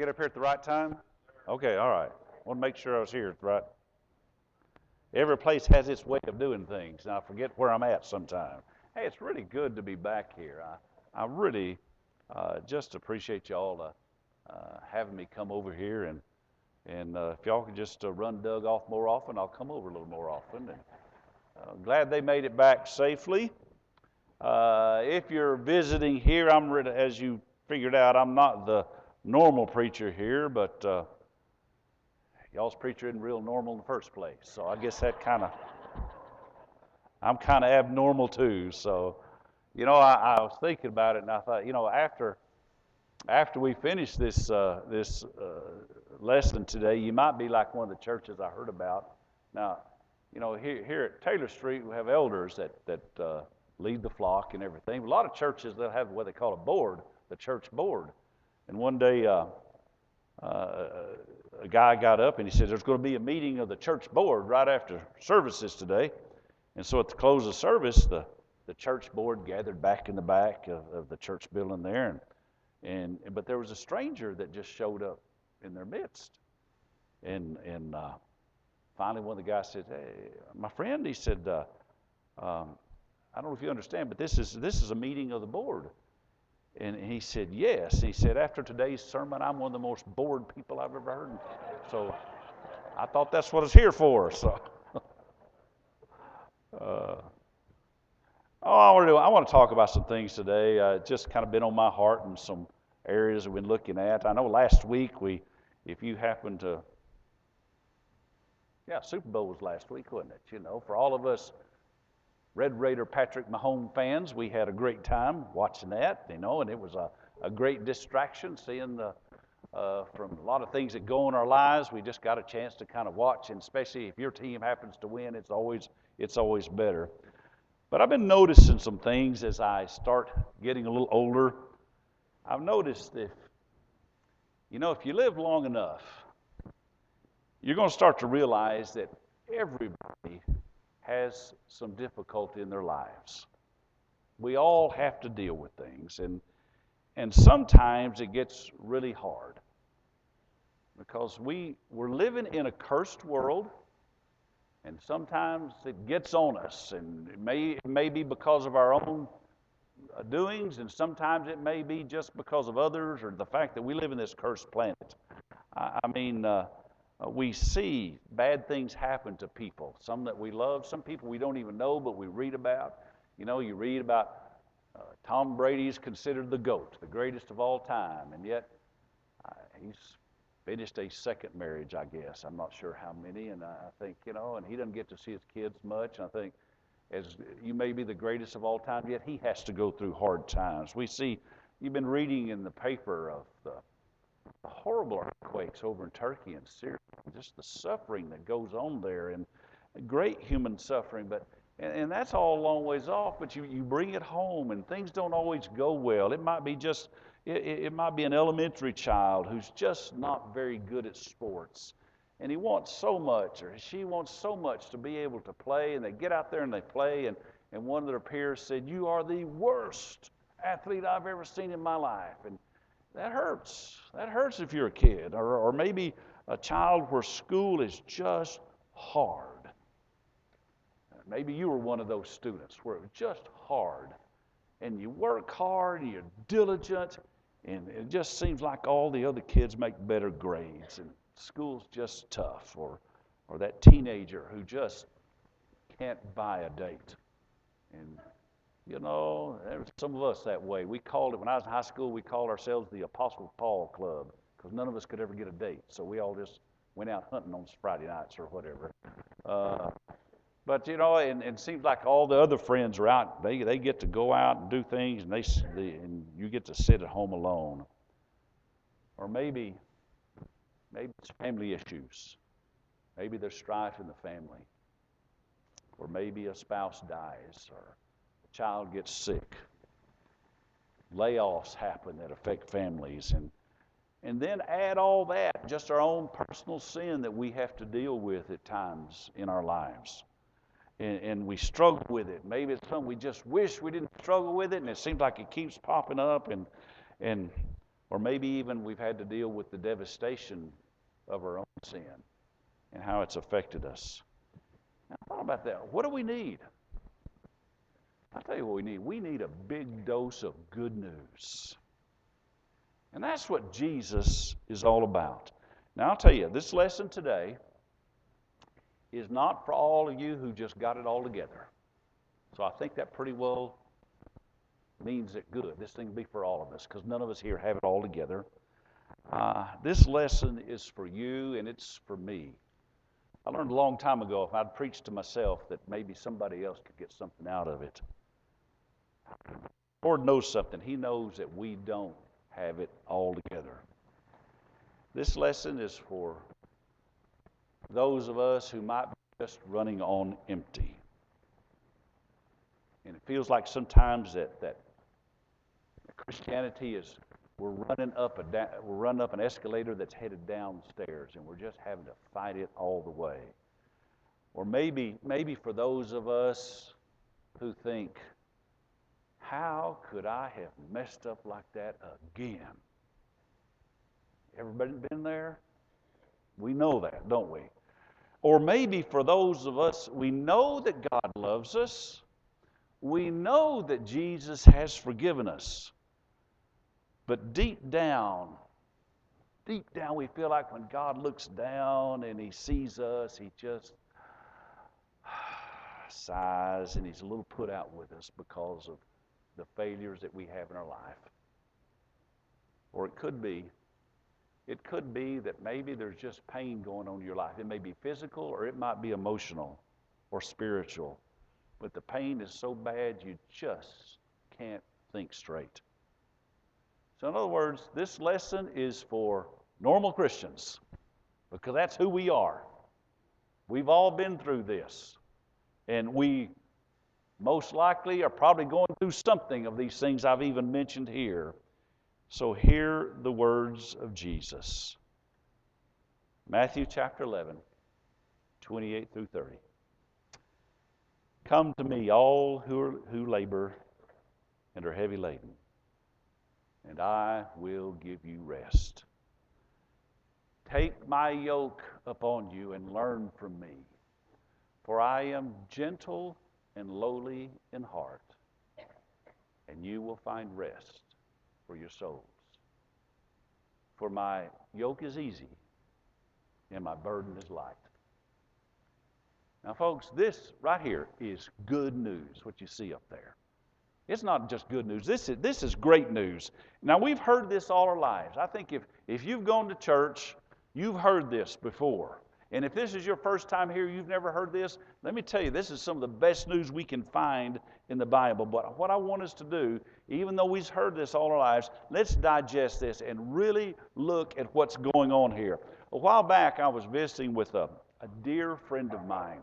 get up here at the right time? Okay, all right. I want to make sure I was here right. Every place has its way of doing things, and I forget where I'm at sometimes. Hey, it's really good to be back here. I, I really uh, just appreciate y'all uh, uh, having me come over here, and and uh, if y'all could just uh, run Doug off more often, I'll come over a little more often. And uh, glad they made it back safely. if you're visiting here, I'm as you figured out, I'm not the normal preacher here, but uh, y'all's preacher isn't real normal in the first place. So I guess that kind of, I'm kind of abnormal too. So, you know, I, I, was thinking about it, and I thought, you know, after after we finish this uh, this uh, lesson today, you might be like one of the churches I heard about. Now, you know, here, here at Taylor Street, we have elders that that uh, lead the flock and everything. A lot of churches they'll have what they call a board, the church board and one day, uh, uh, a guy got up and he said, There's going to be a meeting of the church board right after services today. And so at the close of service, the, the church board gathered back in the back of, of the church building there. And, and, but there was a stranger that just showed up in their midst. And, and uh, finally, one of the guys said, Hey, my friend, he said, uh, um, I don't know if you understand, but this is, this is a meeting of the board. And he said, Yes. He said, After today's sermon, I'm one of the most bored people I've ever heard. So I thought that's what it's here for. So. Uh, oh, I want, to do, I want to talk about some things today. Uh, just kind of been on my heart and some areas we've been looking at. I know last week we, if you happen to, yeah, Super Bowl was last week, wasn't it? You know, for all of us Red Raider Patrick Mahomes fans, we had a great time watching that, you know, and it was a, a great distraction seeing the, uh, from a lot of things that go in our lives. We just got a chance to kind of watch, and especially if your team happens to win, it's always it's always better. But I've been noticing some things as I start getting a little older. I've noticed that, you know if you live long enough, you're going to start to realize that everybody has some difficulty in their lives. We all have to deal with things, and, and sometimes it gets really hard because we, we're living in a cursed world, and sometimes it gets on us, and it may, it may be because of our own uh, doings, and sometimes it may be just because of others or the fact that we live in this cursed planet. I, I mean, uh, uh, we see bad things happen to people, some that we love, some people we don't even know, but we read about. You know, you read about uh, Tom Brady is considered the GOAT, the greatest of all time, and yet uh, he's finished a second marriage, I guess. I'm not sure how many, and I think, you know, and he doesn't get to see his kids much. And I think, as you may be the greatest of all time, yet he has to go through hard times. We see, you've been reading in the paper of the horrible earthquakes over in Turkey and Syria, just the suffering that goes on there, and great human suffering. But and, and, that's all a long ways off. But you, you bring it home, and things don't always go well. It might be just it, it might be an elementary child who's just not very good at sports, and he wants so much, or she wants so much to be able to play, and they get out there and they play, and and one of their peers said, "You are the worst athlete I've ever seen in my life," and that hurts. That hurts if you're a kid, or, or maybe a child where school is just hard. Maybe you were one of those students where it was just hard. And you work hard and you're diligent, and it just seems like all the other kids make better grades, and school's just tough. Or, or that teenager who just can't buy a date. And you know, there's some of us that way. We called it, when I was in high school, we called ourselves the Apostle Paul Club because none of us could ever get a date. So we all just went out hunting on Friday nights or whatever. Uh, but, you know, and, and it seems like all the other friends are out. They, they get to go out and do things, and, they, they, and you get to sit at home alone. Or maybe, maybe it's family issues. Maybe there's strife in the family. Or maybe a spouse dies, or child gets sick. Layoffs happen that affect families. And, and then add all that, just our own personal sin that we have to deal with at times in our lives. And, and we struggle with it. Maybe it's something we just wish we didn't struggle with it, and it seems like it keeps popping up. And, and Or maybe even we've had to deal with the devastation of our own sin and how it's affected us. Now, thought about that. What do we need? I'll tell you what we need. We need a big dose of good news. And that's what Jesus is all about. Now, I'll tell you, this lesson today is not for all of you who just got it all together. So I think that pretty well means it good. This thing will be for all of us because none of us here have it all together. Uh, this lesson is for you and it's for me. I learned a long time ago if I'd preached to myself that maybe somebody else could get something out of it. Lord knows something. He knows that we don't have it all together. This lesson is for those of us who might be just running on empty. And it feels like sometimes that, that Christianity is we're running up a da- we're running up an escalator that's headed downstairs and we're just having to fight it all the way. Or maybe maybe for those of us who think how could I have messed up like that again? Everybody been there? We know that, don't we? Or maybe for those of us, we know that God loves us. We know that Jesus has forgiven us. But deep down, deep down, we feel like when God looks down and He sees us, He just sighs and He's a little put out with us because of the failures that we have in our life. Or it could be it could be that maybe there's just pain going on in your life. It may be physical or it might be emotional or spiritual. But the pain is so bad you just can't think straight. So, in other words, this lesson is for normal Christians because that's who we are. We've all been through this. And we most likely are probably going through something of these things I've even mentioned here. So hear the words of Jesus. Matthew chapter 11, 28 through 30. Come to me, all who, are, who labor and are heavy laden, and I will give you rest. Take my yoke upon you and learn from me, for I am gentle and lowly in heart, and you will find rest for your souls. For my yoke is easy and my burden is light. Now, folks, this right here is good news, what you see up there. It's not just good news. This is, this is great news. Now, we've heard this all our lives. I think if, if you've gone to church, you've heard this before. And if this is your first time here, you've never heard this, let me tell you, this is some of the best news we can find in the Bible. But what I want us to do, even though we've heard this all our lives, let's digest this and really look at what's going on here. A while back, I was visiting with a, a dear friend of mine.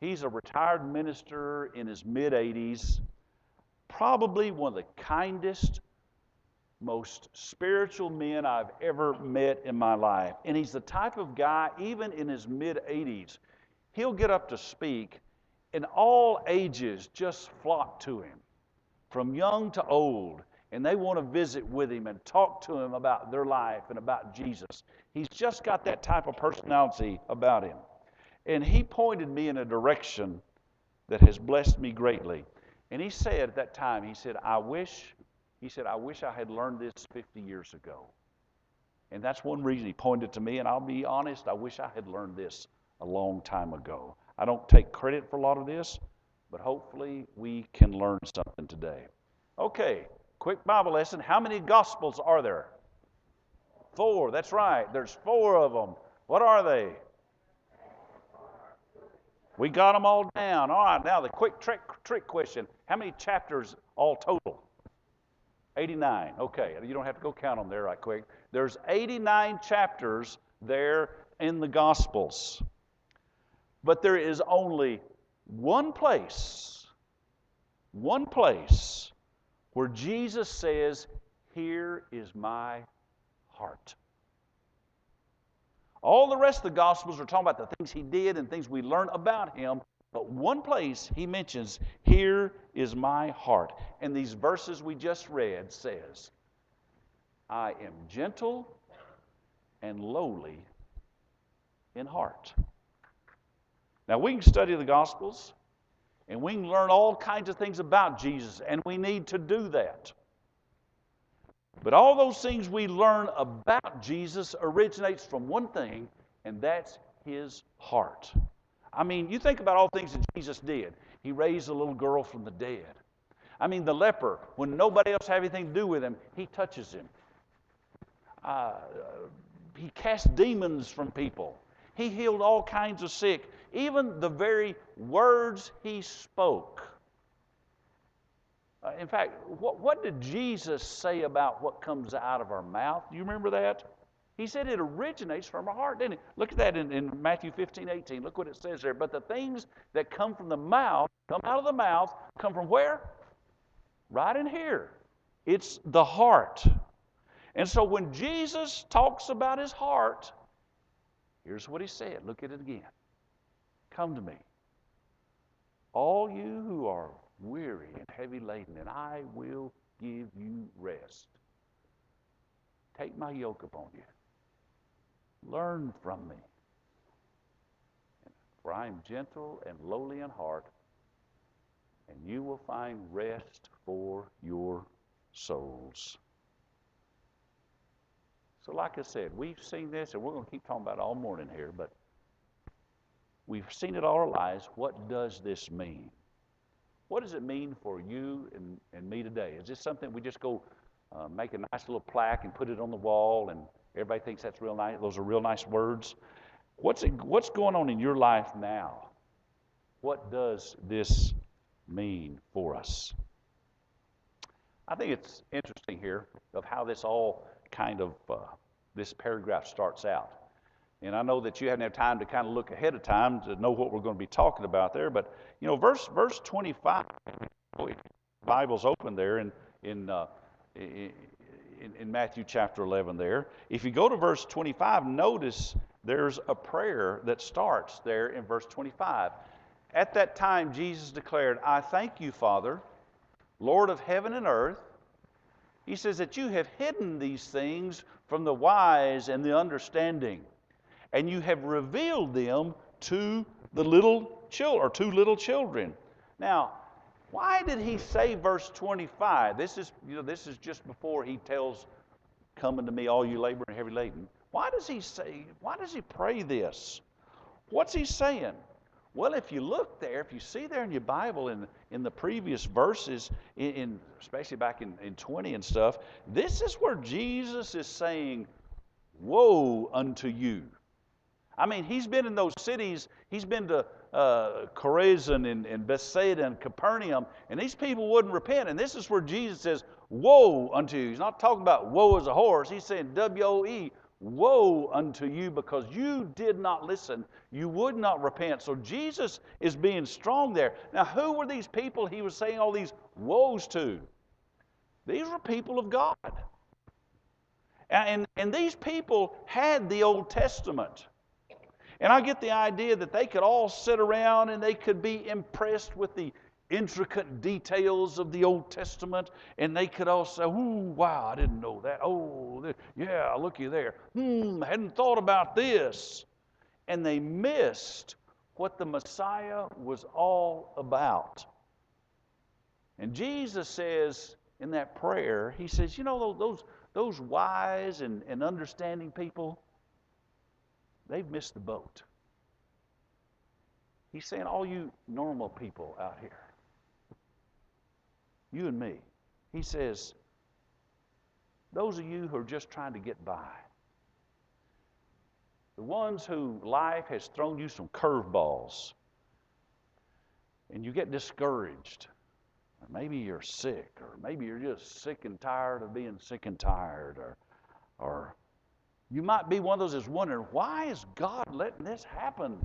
He's a retired minister in his mid 80s, probably one of the kindest, most spiritual men I've ever met in my life. And he's the type of guy, even in his mid 80s, he'll get up to speak, and all ages just flock to him, from young to old. And they want to visit with him and talk to him about their life and about Jesus. He's just got that type of personality about him. And he pointed me in a direction that has blessed me greatly. And he said at that time, he said, I wish he said, I wish I had learned this 50 years ago. And that's one reason he pointed to me. And I'll be honest, I wish I had learned this a long time ago. I don't take credit for a lot of this, but hopefully we can learn something today. Okay, quick Bible lesson. How many Gospels are there? Four. That's right. There's four of them. What are they? We got them all down. All right, now the quick trick, trick question. How many chapters all total? 89. Okay, you don't have to go count them there right quick. There's 89 chapters there in the Gospels. But there is only one place, one place where Jesus says, Here is my heart. All the rest of the Gospels are talking about the things he did and things we learn about him. But one place he mentions, Here is my heart. And these verses we just read says, I am gentle and lowly in heart. Now, we can study the Gospels and we can learn all kinds of things about Jesus, and we need to do that. But all those things we learn about Jesus originates from one thing, and that's his heart. I mean, you think about all things that Jesus did. He raised a little girl from the dead. I mean, the leper, when nobody else had anything to do with him, he touches him. Uh, he cast demons from people. He healed all kinds of sick. Even the very words he spoke. Uh, in fact, what, what did Jesus say about what comes out of our mouth? Do you remember that? He said it originates from our heart, didn't it? Look at that in, in Matthew 15, 18. Look what it says there. But the things that come from the mouth, come out of the mouth, come from where? Right in here. It's the heart. And so when Jesus talks about his heart, here's what he said. Look at it again. Come to me. All you who are weary and heavy laden, and I will give you rest. Take my yoke upon you. Learn from me. For I am gentle and lowly in heart, and you will find rest for your souls. So, like I said, we've seen this, and we're going to keep talking about it all morning here, but we've seen it all our lives. What does this mean? What does it mean for you and, and me today? Is this something we just go uh, make a nice little plaque and put it on the wall and everybody thinks that's real nice? Those are real nice words. What's, it, what's going on in your life now? What does this mean for us? I think it's interesting here of how this all kind of, uh, this paragraph starts out. And I know that you haven't had time to kind of look ahead of time to know what we're going to be talking about there. But, you know, verse, verse 25, Bible's open there in, in, uh, in, in Matthew chapter 11 there. If you go to verse 25, notice there's a prayer that starts there in verse 25. At that time, Jesus declared, I thank you, Father, Lord of heaven and earth. He says that you have hidden these things from the wise and the understanding and you have revealed them to the little children or to little children. Now, why did he say verse 25? This is, you know, this is just before he tells, Come unto me, all you labor and heavy laden. Why does he say, why does he pray this? What's he saying? Well, if you look there, if you see there in your Bible in, in the previous verses, in, in especially back in, in 20 and stuff, this is where Jesus is saying, Woe unto you. I mean, he's been in those cities. He's been to uh, Chorazin and, and Bethsaida and Capernaum, and these people wouldn't repent. And this is where Jesus says, Woe unto you. He's not talking about whoa as a horse. He's saying W O E, woe unto you because you did not listen. You would not repent. So Jesus is being strong there. Now, who were these people he was saying all these woes to? These were people of God. And, and these people had the Old Testament. And I get the idea that they could all sit around and they could be impressed with the intricate details of the Old Testament, and they could all say, Ooh, wow, I didn't know that. Oh, yeah, looky there. Hmm, hadn't thought about this. And they missed what the Messiah was all about. And Jesus says in that prayer, He says, You know, those, those wise and, and understanding people, They've missed the boat. He's saying, all you normal people out here, you and me, he says, those of you who are just trying to get by, the ones who life has thrown you some curveballs, and you get discouraged, or maybe you're sick, or maybe you're just sick and tired of being sick and tired, or, or you might be one of those that's wondering, why is God letting this happen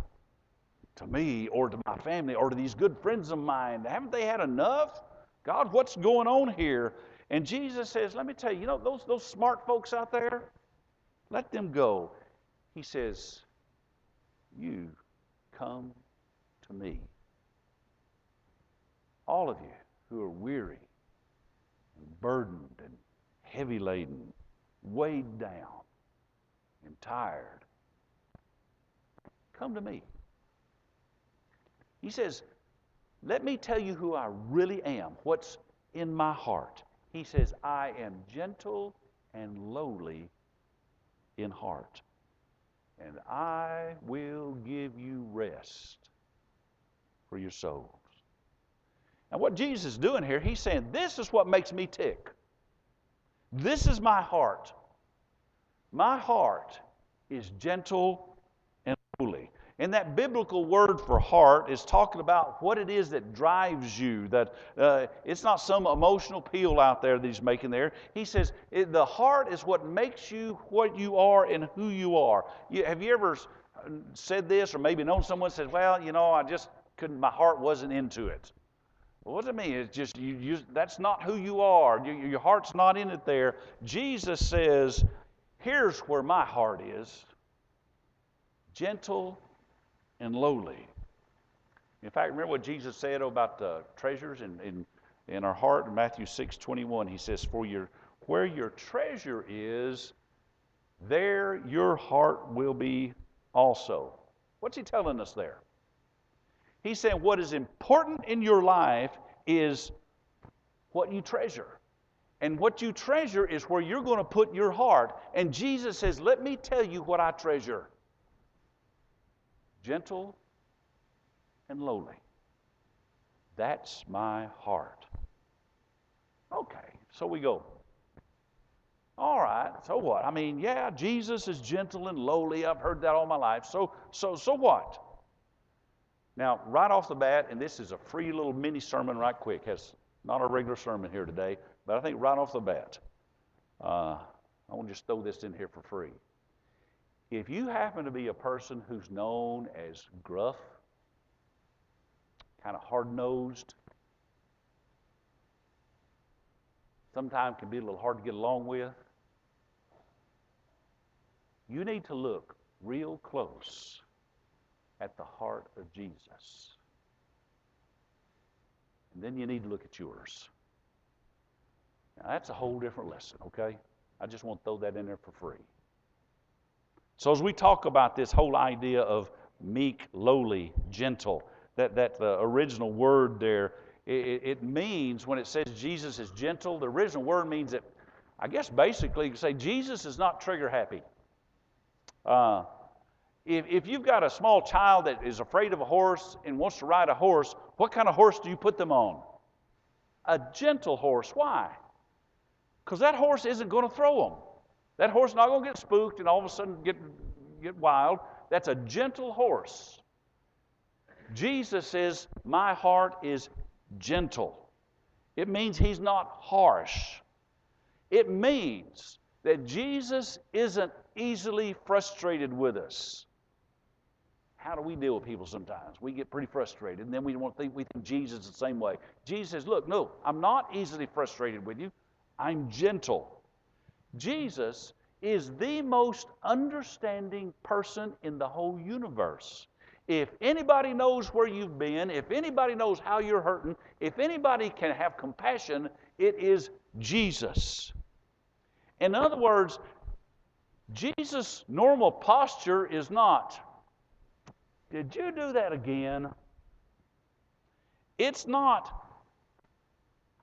to me or to my family or to these good friends of mine? Haven't they had enough? God, what's going on here? And Jesus says, let me tell you, you know, those, those smart folks out there, let them go. He says, you come to me. All of you who are weary and burdened and heavy laden, weighed down and tired, come to me. He says, Let me tell you who I really am, what's in my heart. He says, I am gentle and lowly in heart, and I will give you rest for your souls. And what Jesus is doing here, he's saying, This is what makes me tick. This is my heart. My heart is gentle and lowly. And that biblical word for heart is talking about what it is that drives you. That uh, it's not some emotional appeal out there that he's making there. He says the heart is what makes you what you are and who you are. You, have you ever said this, or maybe known someone says, "Well, you know, I just couldn't. My heart wasn't into it." Well, what does it mean? It's just you, you, that's not who you are. You, your heart's not in it there. Jesus says, "Here's where my heart is: gentle." and lowly. In fact, remember what Jesus said about the treasures in, in, in our heart in Matthew 6 21. He says, For your where your treasure is, there your heart will be also. What's he telling us there? He's saying what is important in your life is what you treasure. And what you treasure is where you're going to put your heart. And Jesus says, Let me tell you what I treasure gentle and lowly. That's my heart. Okay, so we go. All right, so what? I mean, yeah, Jesus is gentle and lowly. I've heard that all my life. So, so, so what? Now, right off the bat, and this is a free little mini sermon, right quick. Has not a regular sermon here today, but I think right off the bat, uh, I want to just throw this in here for free. If you happen to be a person who's known as gruff, kind of hard nosed, sometimes can be a little hard to get along with, you need to look real close at the heart of Jesus. And then you need to look at yours. Now, that's a whole different lesson, okay? I just want to throw that in there for free. So, as we talk about this whole idea of meek, lowly, gentle, that, that the original word there, it, it means when it says Jesus is gentle, the original word means that, I guess basically you could say Jesus is not trigger happy. Uh, if, if you've got a small child that is afraid of a horse and wants to ride a horse, what kind of horse do you put them on? A gentle horse. Why? Because that horse isn't going to throw them. That horse not going to get spooked and all of a sudden get, get wild. That's a gentle horse. Jesus says, My heart is gentle. It means he's not harsh. It means that Jesus isn't easily frustrated with us. How do we deal with people sometimes? We get pretty frustrated, and then we want to think we think Jesus is the same way. Jesus says, Look, no, I'm not easily frustrated with you. I'm gentle. Jesus is the most understanding person in the whole universe. If anybody knows where you've been, if anybody knows how you're hurting, if anybody can have compassion, it is Jesus. In other words, Jesus' normal posture is not, Did you do that again? It's not,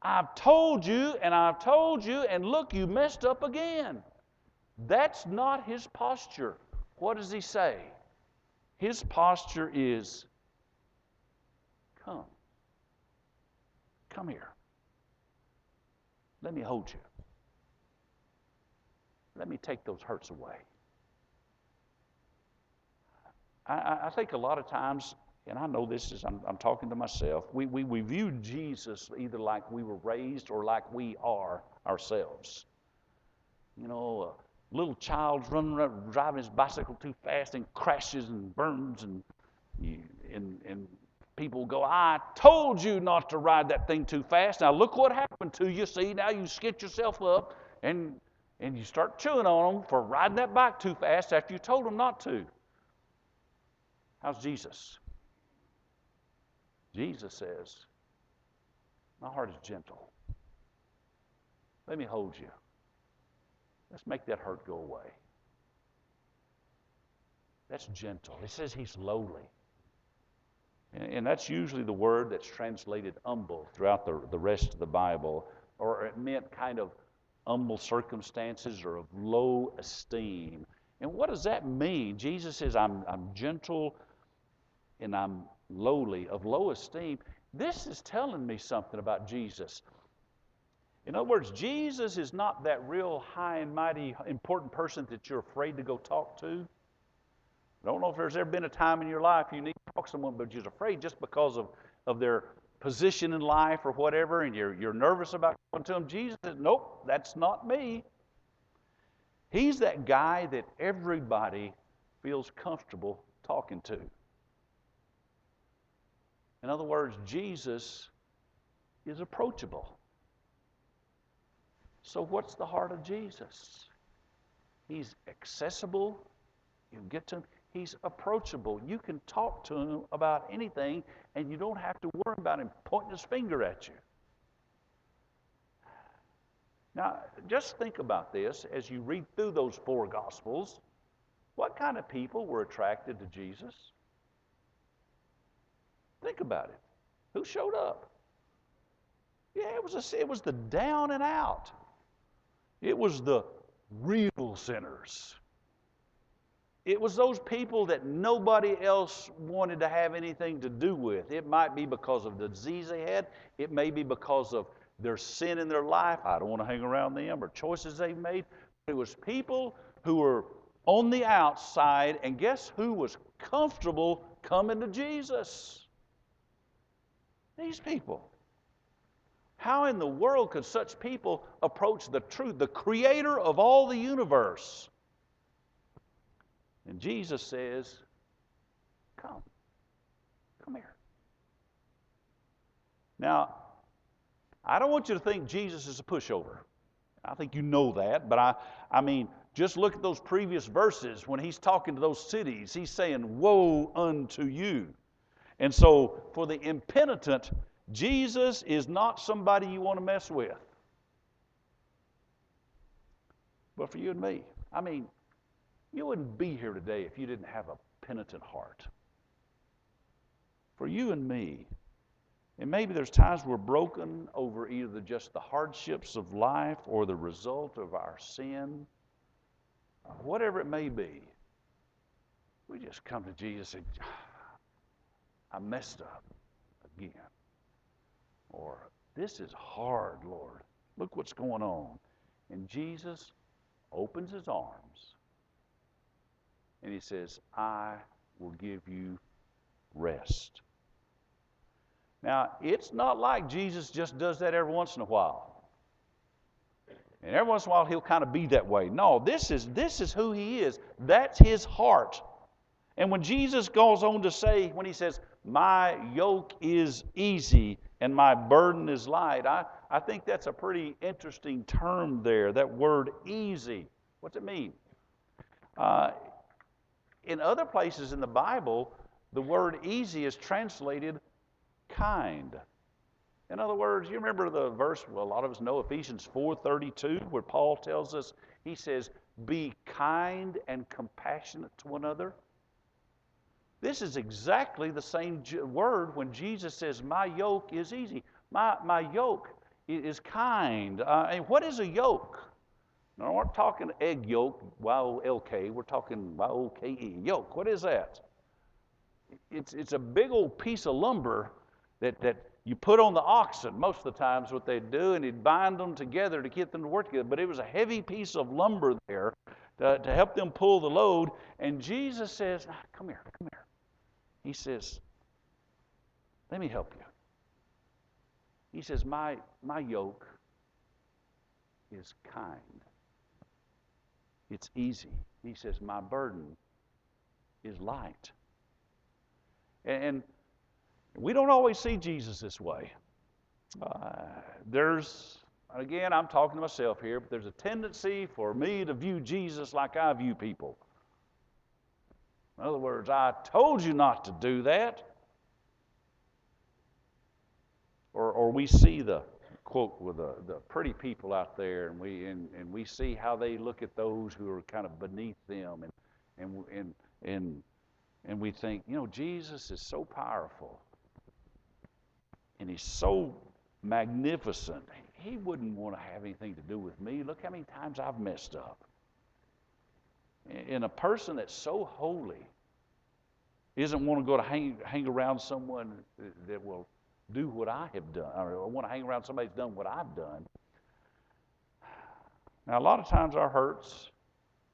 I've told you and I've told you, and look, you messed up again. That's not his posture. What does he say? His posture is come. Come here. Let me hold you. Let me take those hurts away. I, I think a lot of times and I know this is, I'm, I'm talking to myself, we, we, we view Jesus either like we were raised or like we are ourselves. You know, a little child's running around, driving his bicycle too fast and crashes and burns, and, and, and people go, I told you not to ride that thing too fast. Now look what happened to you. See, now you skit yourself up and, and you start chewing on them for riding that bike too fast after you told them not to. How's Jesus? Jesus says, My heart is gentle. Let me hold you. Let's make that hurt go away. That's gentle. It says he's lowly. And that's usually the word that's translated humble throughout the, the rest of the Bible, or it meant kind of humble circumstances or of low esteem. And what does that mean? Jesus says, I'm, I'm gentle and I'm lowly, of low esteem. This is telling me something about Jesus. In other words, Jesus is not that real high and mighty important person that you're afraid to go talk to. I don't know if there's ever been a time in your life you need to talk to someone, but you're afraid just because of, of their position in life or whatever, and you're, you're nervous about going to them. Jesus says, Nope, that's not me. He's that guy that everybody feels comfortable talking to. In other words, Jesus is approachable. So, what's the heart of Jesus? He's accessible. You get to him. He's approachable. You can talk to him about anything, and you don't have to worry about him pointing his finger at you. Now, just think about this as you read through those four Gospels. What kind of people were attracted to Jesus? Think about it. Who showed up? Yeah, it was, a, it was the down and out. It was the real sinners. It was those people that nobody else wanted to have anything to do with. It might be because of the disease they had, it may be because of their sin in their life. I don't want to hang around them or choices they've made. It was people who were on the outside, and guess who was comfortable coming to Jesus? These people. How in the world could such people approach the truth, the creator of all the universe? And Jesus says, Come. Come here. Now, I don't want you to think Jesus is a pushover. I think you know that, but I, I mean, just look at those previous verses when he's talking to those cities. He's saying, Woe unto you. And so, for the impenitent, Jesus is not somebody you want to mess with. But for you and me, I mean, you wouldn't be here today if you didn't have a penitent heart. For you and me, and maybe there's times we're broken over either just the hardships of life or the result of our sin, whatever it may be. We just come to Jesus and say, I messed up again. Or, this is hard, Lord. Look what's going on. And Jesus opens his arms and he says, I will give you rest. Now, it's not like Jesus just does that every once in a while. And every once in a while he'll kind of be that way. No, this is this is who he is. That's his heart. And when Jesus goes on to say, when he says, My yoke is easy and my burden is light, I, I think that's a pretty interesting term there, that word easy. What's it mean? Uh, in other places in the Bible, the word easy is translated kind. In other words, you remember the verse, well, a lot of us know Ephesians 4.32, where Paul tells us, he says, be kind and compassionate to one another. This is exactly the same word when Jesus says, my yoke is easy. My, my yoke is kind. Uh, and what is a yoke? Now, we're talking egg yolk, Y-O-L-K. We're talking Y-O-K-E, yoke. What is that? It's, it's a big old piece of lumber that, that you put on the oxen. Most of the times what they'd do, and he'd bind them together to get them to work together. But it was a heavy piece of lumber there to, to help them pull the load. And Jesus says, ah, come here, come here. He says, let me help you. He says, my, my yoke is kind. It's easy. He says, My burden is light. And we don't always see Jesus this way. Uh, there's, again, I'm talking to myself here, but there's a tendency for me to view Jesus like I view people. In other words, I told you not to do that. Or, or we see the quote with the, the pretty people out there, and we and, and we see how they look at those who are kind of beneath them, and and and and and we think, you know, Jesus is so powerful, and he's so magnificent. He wouldn't want to have anything to do with me. Look how many times I've messed up. And a person that's so holy isn't want to go to hang, hang around someone that will do what I have done, or want to hang around somebody who's done what I've done. Now, a lot of times our hurts,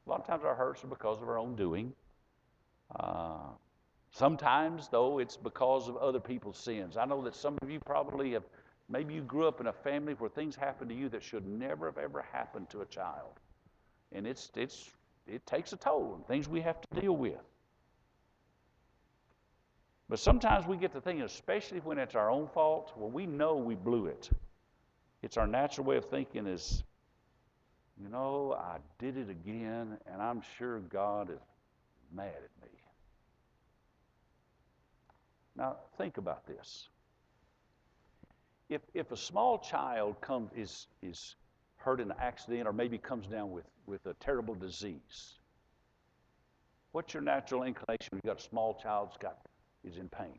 a lot of times our hurts are because of our own doing. Uh, sometimes, though, it's because of other people's sins. I know that some of you probably have, maybe you grew up in a family where things happened to you that should never have ever happened to a child. And it's, it's, it takes a toll and things we have to deal with. But sometimes we get to thinking, especially when it's our own fault, when we know we blew it. It's our natural way of thinking is, you know, I did it again, and I'm sure God is mad at me. Now, think about this. If, if a small child comes, is, is hurt in an accident or maybe comes down with, with a terrible disease, what's your natural inclination? You've got a small child that's got is in pain.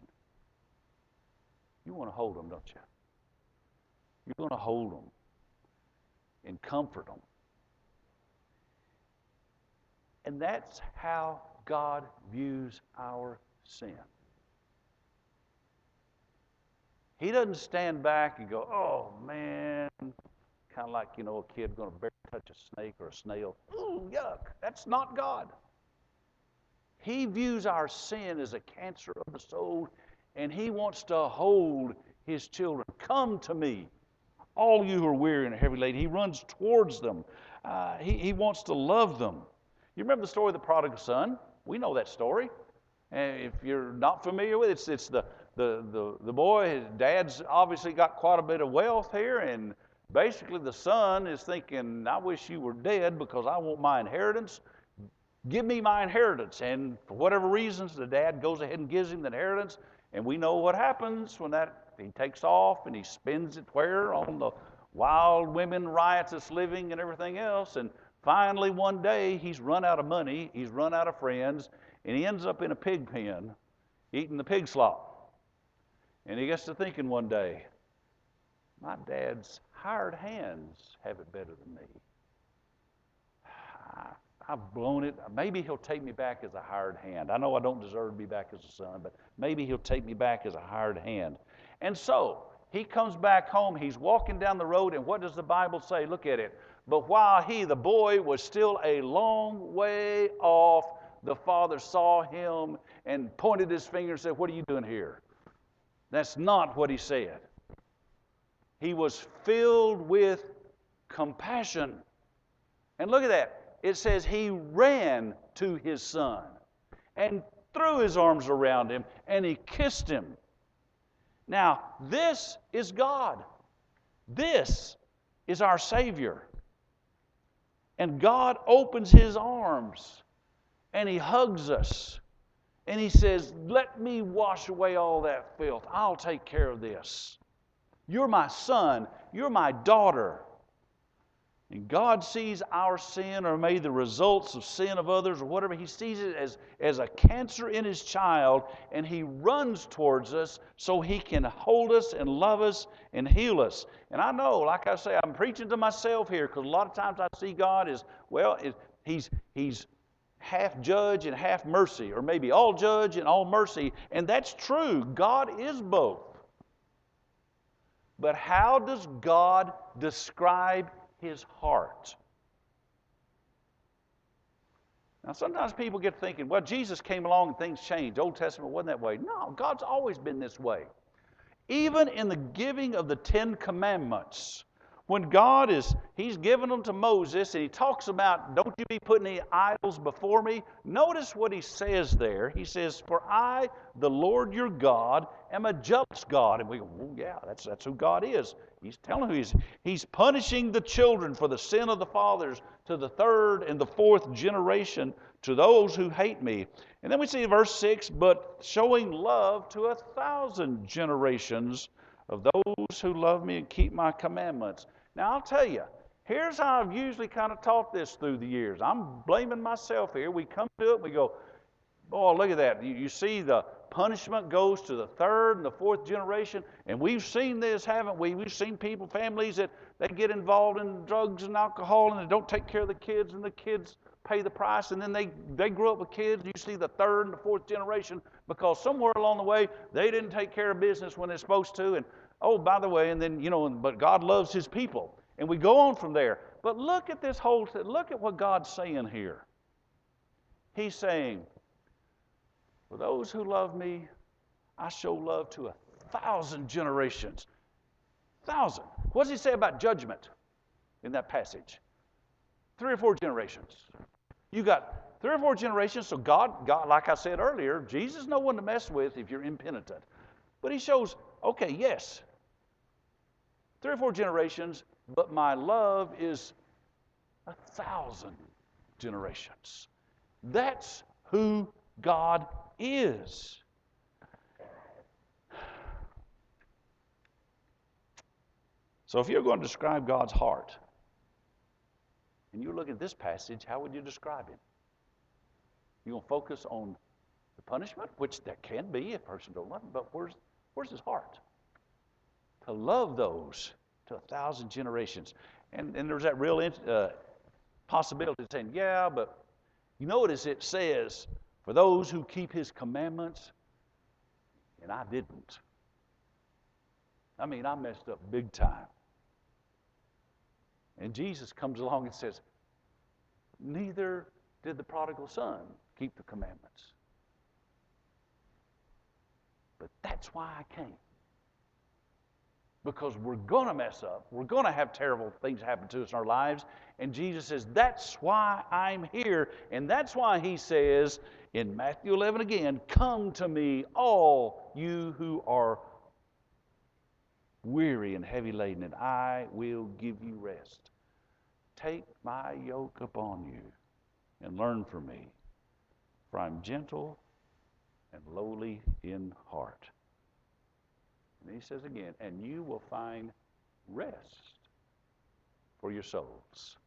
You want to hold them, don't you? You're going to hold them and comfort them. And that's how God views our sin. He doesn't stand back and go, oh man, kind of like, you know, a kid going to touch a snake or a snail. Ooh, yuck. That's not God. He views our sin as a cancer of the soul, and He wants to hold His children. Come to me, all you who are weary and heavy laden. He runs towards them. Uh, he, he wants to love them. You remember the story of the prodigal son? We know that story. And if you're not familiar with it, it's, it's the, the, the, the boy, his dad's obviously got quite a bit of wealth here, and basically the son is thinking, I wish you were dead because I want my inheritance. Give me my inheritance. And for whatever reasons, the dad goes ahead and gives him the inheritance. And we know what happens when that he takes off and he spends it where? On the wild women, riotous living, and everything else. And finally, one day, he's run out of money, he's run out of friends, and he ends up in a pig pen eating the pig slop. And he gets to thinking one day, my dad's hired hands have it better than me. I've blown it. Maybe he'll take me back as a hired hand. I know I don't deserve to be back as a son, but maybe he'll take me back as a hired hand. And so he comes back home. He's walking down the road, and what does the Bible say? Look at it. But while he, the boy, was still a long way off, the father saw him and pointed his finger and said, What are you doing here? That's not what he said. He was filled with compassion. And look at that it says he ran to his son and threw his arms around him and he kissed him. Now, this is God. This is our Savior. And God opens his arms and he hugs us and he says, Let me wash away all that filth. I'll take care of this. You're my son. You're my daughter. And God sees our sin or maybe the results of sin of others or whatever. He sees it as, as a cancer in his child and he runs towards us so he can hold us and love us and heal us. And I know, like I say, I'm preaching to myself here because a lot of times I see God as, well, he's, he's half judge and half mercy, or maybe all judge and all mercy. And that's true. God is both. But how does God describe his heart. Now, sometimes people get thinking, well, Jesus came along and things changed. Old Testament wasn't that way. No, God's always been this way. Even in the giving of the Ten Commandments, when God is, He's given them to Moses and He talks about, don't you be putting any idols before me. Notice what He says there. He says, For I, the Lord your God, am a jealous God. And we go, well, yeah, that's, that's who God is. He's telling who he's, he's punishing the children for the sin of the fathers to the third and the fourth generation to those who hate me. And then we see verse 6 but showing love to a thousand generations of those who love me and keep my commandments. Now, I'll tell you, here's how I've usually kind of taught this through the years. I'm blaming myself here. We come to it, we go, boy, look at that. You, you see the punishment goes to the third and the fourth generation. And we've seen this, haven't we? We've seen people, families that they get involved in drugs and alcohol and they don't take care of the kids, and the kids pay the price, and then they, they grow up with kids. You see the third and the fourth generation because somewhere along the way they didn't take care of business when they're supposed to. And oh, by the way, and then, you know, but God loves his people. And we go on from there. But look at this whole, look at what God's saying here. He's saying, For those who love me, I show love to a thousand generations. Thousand. What does he say about judgment in that passage? Three or four generations. You got three or four generations, so God, God, like I said earlier, Jesus no one to mess with if you're impenitent. But he shows, okay, yes, three or four generations, but my love is a thousand generations. That's who God is. So, if you're going to describe God's heart, and you look at this passage, how would you describe him? You going to focus on the punishment, which there can be if a person don't love him, but where's, where's his heart? To love those to a thousand generations. And, and there's that real uh, possibility of saying, yeah, but you notice it says, for those who keep his commandments, and I didn't. I mean, I messed up big time. And Jesus comes along and says, Neither did the prodigal son keep the commandments. But that's why I came. Because we're going to mess up. We're going to have terrible things happen to us in our lives. And Jesus says, That's why I'm here. And that's why he says in Matthew 11 again, Come to me, all you who are weary and heavy laden, and I will give you rest. Take my yoke upon you and learn from me, for I'm gentle and lowly in heart. And he says again, and you will find rest for your souls.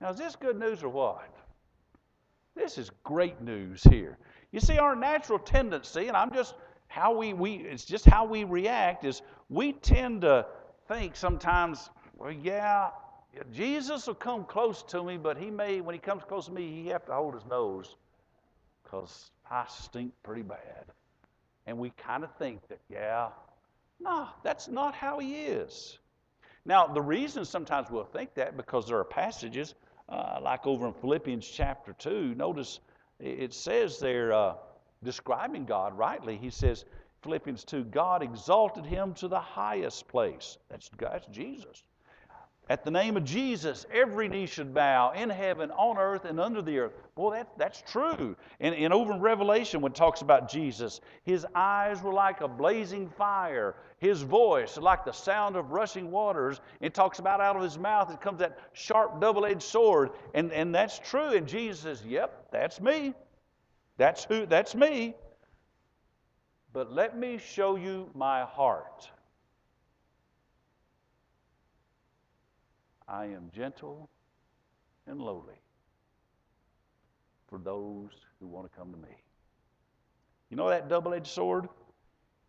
Now, is this good news or what? This is great news here. You see, our natural tendency, and I'm just how we, we it's just how we react is we tend to think sometimes well yeah jesus will come close to me but he may when he comes close to me he have to hold his nose because i stink pretty bad and we kind of think that yeah no that's not how he is now the reason sometimes we'll think that because there are passages uh, like over in philippians chapter 2 notice it says there uh, describing God rightly, he says, Philippians 2, God exalted him to the highest place. That's, that's Jesus. At the name of Jesus, every knee should bow in heaven, on earth, and under the earth. Boy, that, that's true. And, and over in Revelation, when it talks about Jesus, his eyes were like a blazing fire, his voice like the sound of rushing waters. It talks about out of his mouth, it comes that sharp, double edged sword. And, and that's true. And Jesus says, Yep, that's me. That's who that's me. But let me show you my heart. I am gentle and lowly for those who want to come to me. You know that double edged sword?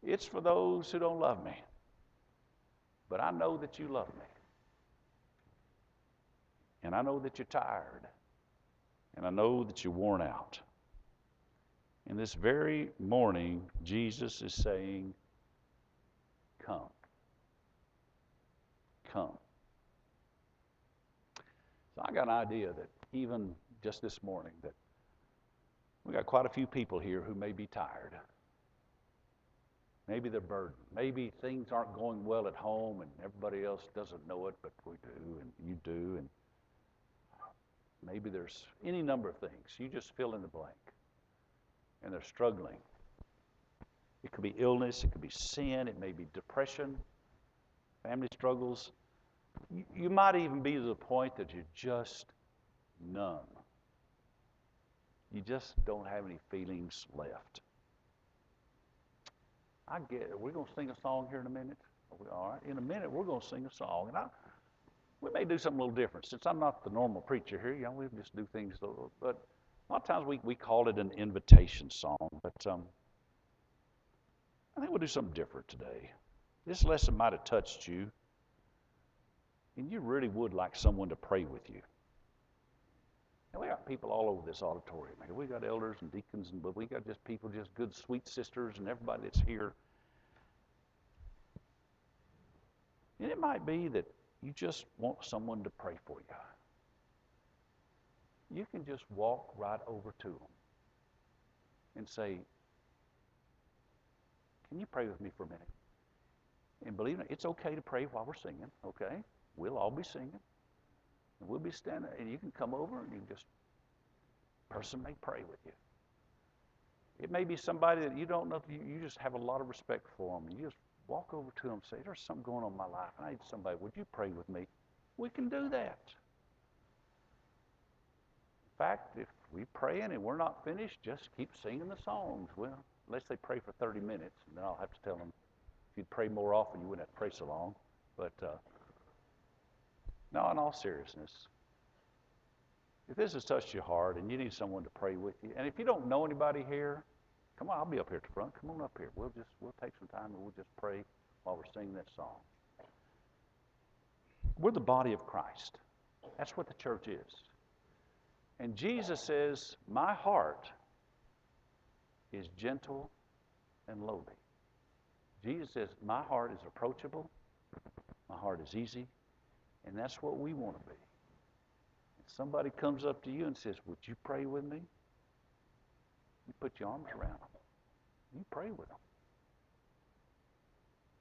It's for those who don't love me. But I know that you love me. And I know that you're tired. And I know that you're worn out. And this very morning, Jesus is saying, Come. Come. I got an idea that even just this morning that we got quite a few people here who may be tired. Maybe they're burdened. Maybe things aren't going well at home and everybody else doesn't know it, but we do and you do. And maybe there's any number of things. You just fill in the blank and they're struggling. It could be illness, it could be sin, it may be depression, family struggles. You, might even be to the point that you're just numb. You just don't have any feelings left. I get it. We're going to sing a song here in a minute. We, all right. In a minute, we're going to sing a song, and I, we may do something a little different. Since I'm not the normal preacher here, you know, we just do things a little. But a lot of times we we call it an invitation song, but um, I think we'll do something different today. This lesson might have touched you, and you really would like someone to pray with you. And we got people all over this auditorium here. We got elders and deacons, and but we got just people, just good, sweet sisters, and everybody that's here. And it might be that you just want someone to pray for you. You can just walk right over to them and say, Can you pray with me for a minute? And believe me, it's okay to pray while we're singing, okay? We'll all be singing. And we'll be standing, and you can come over and you can just, person may pray with you. It may be somebody that you don't know, you, just have a lot of respect for them. And You just walk over to them and say, There's something going on in my life. and I need somebody. Would you pray with me? We can do that. In fact, if we praying and we're not finished, just keep singing the songs. Well, unless they pray for 30 minutes, and then I'll have to tell them if you'd pray more often, you wouldn't have to pray so long. But uh, no, in all seriousness, if this has touched your heart and you need someone to pray with you, and if you don't know anybody here, come on, I'll be up here at the front. Come on up here. We'll just we'll take some time and we'll just pray while we're singing that song. We're the body of Christ. That's what the church is. And Jesus says, My heart is gentle and lowly. Jesus says, My heart is approachable, my heart is easy, and that's what we want to be. If somebody comes up to you and says, Would you pray with me? You put your arms around them. You pray with them.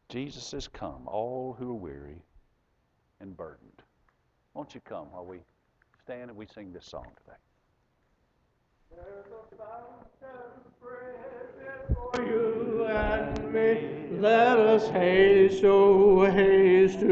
Jesus says, Come, all who are weary and burdened. Won't you come while we stand and we sing this song today? There's a fountain for you and me. Let us haste, oh, haste to